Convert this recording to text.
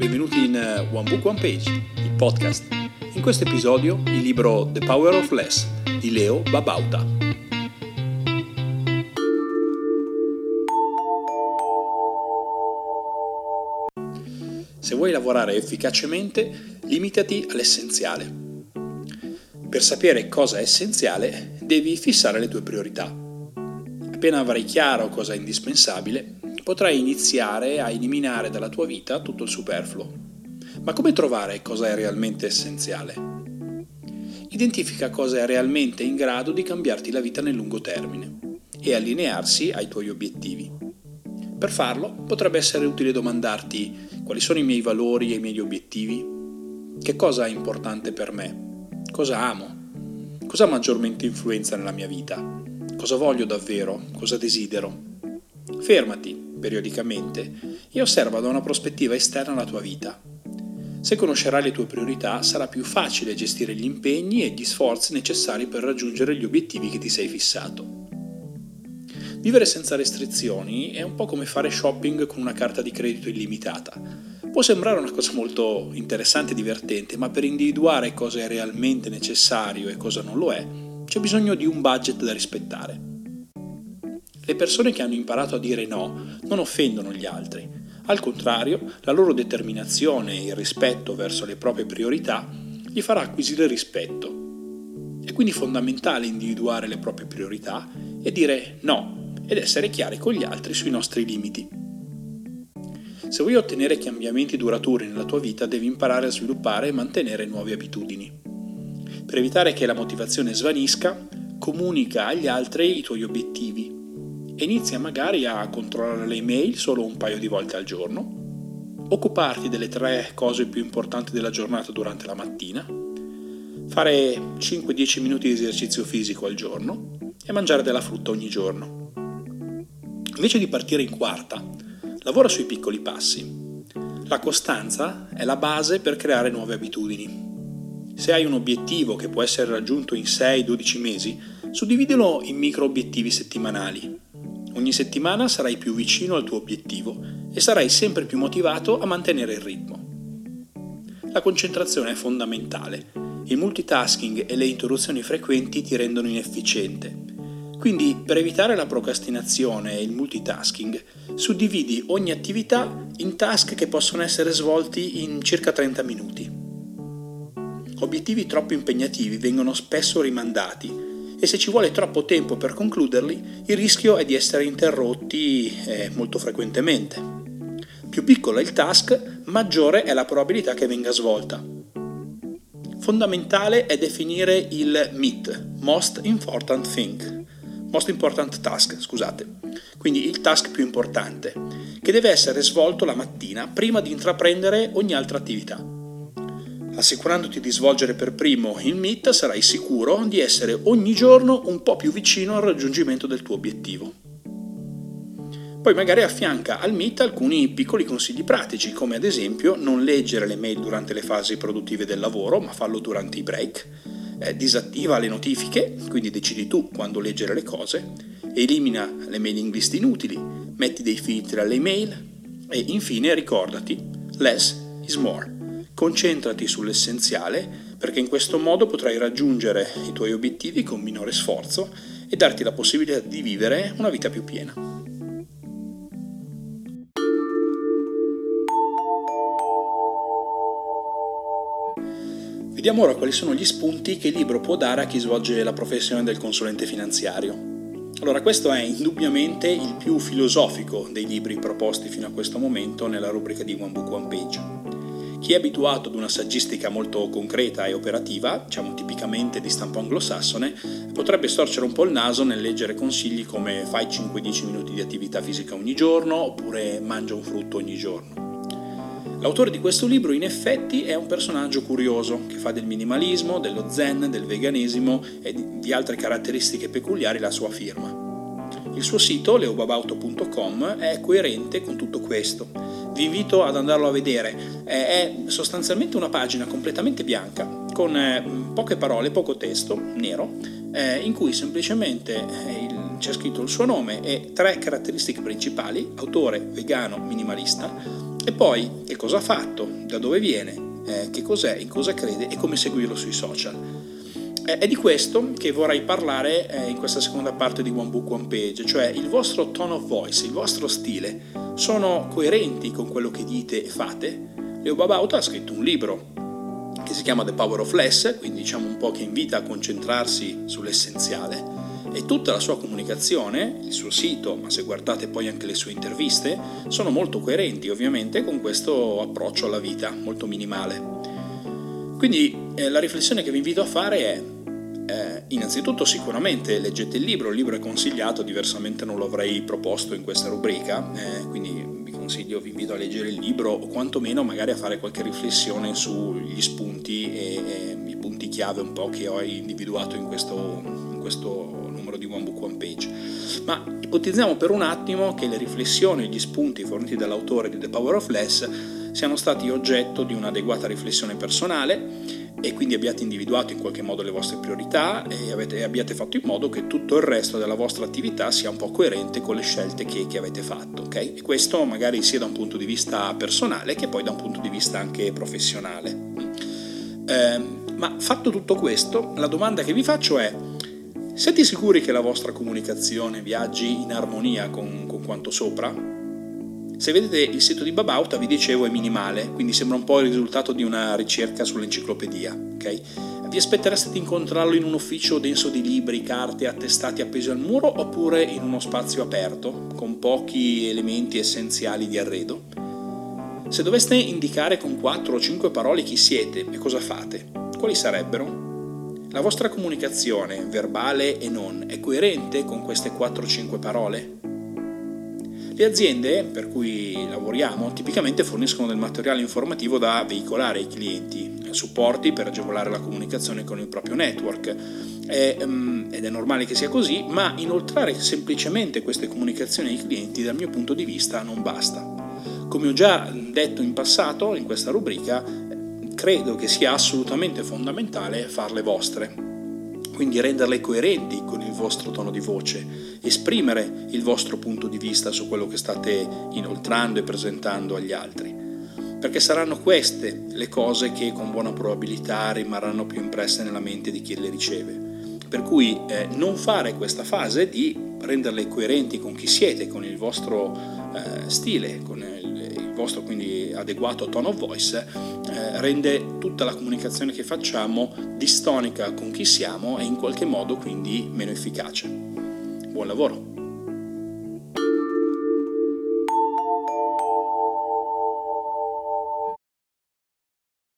benvenuti in eh, One Book One Page, il podcast. In questo episodio il libro The Power of Less di Leo Babauta. Se vuoi lavorare efficacemente, limitati all'essenziale. Per sapere cosa è essenziale, devi fissare le tue priorità. Appena avrai chiaro cosa è indispensabile, potrai iniziare a eliminare dalla tua vita tutto il superfluo. Ma come trovare cosa è realmente essenziale? Identifica cosa è realmente in grado di cambiarti la vita nel lungo termine e allinearsi ai tuoi obiettivi. Per farlo potrebbe essere utile domandarti quali sono i miei valori e i miei obiettivi, che cosa è importante per me, cosa amo, cosa maggiormente influenza nella mia vita, cosa voglio davvero, cosa desidero. Fermati periodicamente e osserva da una prospettiva esterna la tua vita. Se conoscerai le tue priorità sarà più facile gestire gli impegni e gli sforzi necessari per raggiungere gli obiettivi che ti sei fissato. Vivere senza restrizioni è un po' come fare shopping con una carta di credito illimitata. Può sembrare una cosa molto interessante e divertente, ma per individuare cosa è realmente necessario e cosa non lo è, c'è bisogno di un budget da rispettare. Le persone che hanno imparato a dire no non offendono gli altri. Al contrario, la loro determinazione e il rispetto verso le proprie priorità gli farà acquisire rispetto. È quindi fondamentale individuare le proprie priorità e dire no ed essere chiari con gli altri sui nostri limiti. Se vuoi ottenere cambiamenti duraturi nella tua vita devi imparare a sviluppare e mantenere nuove abitudini. Per evitare che la motivazione svanisca, comunica agli altri i tuoi obiettivi e inizia magari a controllare le email solo un paio di volte al giorno, occuparti delle tre cose più importanti della giornata durante la mattina, fare 5-10 minuti di esercizio fisico al giorno e mangiare della frutta ogni giorno. Invece di partire in quarta, lavora sui piccoli passi. La costanza è la base per creare nuove abitudini. Se hai un obiettivo che può essere raggiunto in 6-12 mesi, suddividilo in micro obiettivi settimanali Ogni settimana sarai più vicino al tuo obiettivo e sarai sempre più motivato a mantenere il ritmo. La concentrazione è fondamentale. Il multitasking e le interruzioni frequenti ti rendono inefficiente. Quindi, per evitare la procrastinazione e il multitasking, suddividi ogni attività in task che possono essere svolti in circa 30 minuti. Obiettivi troppo impegnativi vengono spesso rimandati e se ci vuole troppo tempo per concluderli, il rischio è di essere interrotti eh, molto frequentemente. Più piccolo è il task, maggiore è la probabilità che venga svolta. Fondamentale è definire il MIT, Most Important Thing, Most Important Task, scusate, quindi il task più importante, che deve essere svolto la mattina prima di intraprendere ogni altra attività. Assicurandoti di svolgere per primo il MIT sarai sicuro di essere ogni giorno un po' più vicino al raggiungimento del tuo obiettivo. Poi magari affianca al MIT alcuni piccoli consigli pratici, come ad esempio non leggere le mail durante le fasi produttive del lavoro, ma fallo durante i break, eh, disattiva le notifiche, quindi decidi tu quando leggere le cose, elimina le mailing list inutili, metti dei filtri alle email e infine ricordati, less is more. Concentrati sull'essenziale perché in questo modo potrai raggiungere i tuoi obiettivi con minore sforzo e darti la possibilità di vivere una vita più piena. Vediamo ora quali sono gli spunti che il libro può dare a chi svolge la professione del consulente finanziario. Allora, questo è indubbiamente il più filosofico dei libri proposti fino a questo momento nella rubrica di One Book One Page. Chi è abituato ad una saggistica molto concreta e operativa, diciamo tipicamente di stampo anglosassone, potrebbe storcere un po' il naso nel leggere consigli come fai 5-10 minuti di attività fisica ogni giorno oppure mangia un frutto ogni giorno. L'autore di questo libro in effetti è un personaggio curioso che fa del minimalismo, dello zen, del veganesimo e di altre caratteristiche peculiari la sua firma. Il suo sito, leobabauto.com, è coerente con tutto questo vi invito ad andarlo a vedere. È sostanzialmente una pagina completamente bianca, con eh, poche parole, poco testo, nero, eh, in cui semplicemente eh, c'è scritto il suo nome e tre caratteristiche principali, autore, vegano, minimalista, E poi che cosa ha fatto, da dove viene, che cos'è, in cosa crede e come seguirlo sui social. È di questo che vorrei parlare eh, in questa seconda parte di One Book One Page, cioè il vostro tone of voice, il vostro stile, sono coerenti con quello che dite e fate? Leo Babauta ha scritto un libro che si chiama The Power of Less, quindi diciamo un po' che invita a concentrarsi sull'essenziale e tutta la sua comunicazione, il suo sito, ma se guardate poi anche le sue interviste, sono molto coerenti ovviamente con questo approccio alla vita, molto minimale. Quindi eh, la riflessione che vi invito a fare è, eh, innanzitutto sicuramente leggete il libro, il libro è consigliato, diversamente non lo avrei proposto in questa rubrica, eh, quindi vi consiglio, vi invito a leggere il libro o quantomeno magari a fare qualche riflessione sugli spunti e, e i punti chiave un po' che ho individuato in questo, in questo numero di One Book One Page. Ma ipotizziamo per un attimo che le riflessioni e gli spunti forniti dall'autore di The Power of Less siano stati oggetto di un'adeguata riflessione personale e quindi abbiate individuato in qualche modo le vostre priorità e, avete, abbiate fatto in modo che tutto il resto della vostra attività sia un po' coerente con le scelte che, che avete fatto. Okay? E questo magari sia da un punto di vista personale che poi da un punto di vista anche professionale. Eh, ma fatto tutto questo, la domanda che vi faccio è siete sicuri che la vostra comunicazione viaggi in armonia con, con quanto sopra? Se vedete il sito di Babauta, vi dicevo, è minimale, quindi sembra un po' il risultato di una ricerca sull'enciclopedia. Okay? Vi aspettereste di incontrarlo in un ufficio denso di libri, carte, attestati appesi al muro oppure in uno spazio aperto, con pochi elementi essenziali di arredo? Se doveste indicare con 4 o 5 parole chi siete e cosa fate, quali sarebbero? La vostra comunicazione, verbale e non, è coerente con queste 4-5 parole? Le aziende per cui lavoriamo tipicamente forniscono del materiale informativo da veicolare ai clienti, supporti per agevolare la comunicazione con il proprio network. Um, ed è normale che sia così, ma inoltrare semplicemente queste comunicazioni ai clienti dal mio punto di vista non basta. Come ho già detto in passato in questa rubrica, credo che sia assolutamente fondamentale farle vostre, quindi renderle coerenti con il vostro tono di voce, esprimere il vostro punto di vista su quello che state inoltrando e presentando agli altri, perché saranno queste le cose che con buona probabilità rimarranno più impresse nella mente di chi le riceve. Per cui eh, non fare questa fase di renderle coerenti con chi siete, con il vostro eh, stile, con il, vostro quindi adeguato tone of voice, eh, rende tutta la comunicazione che facciamo distonica con chi siamo e in qualche modo quindi meno efficace. Buon lavoro!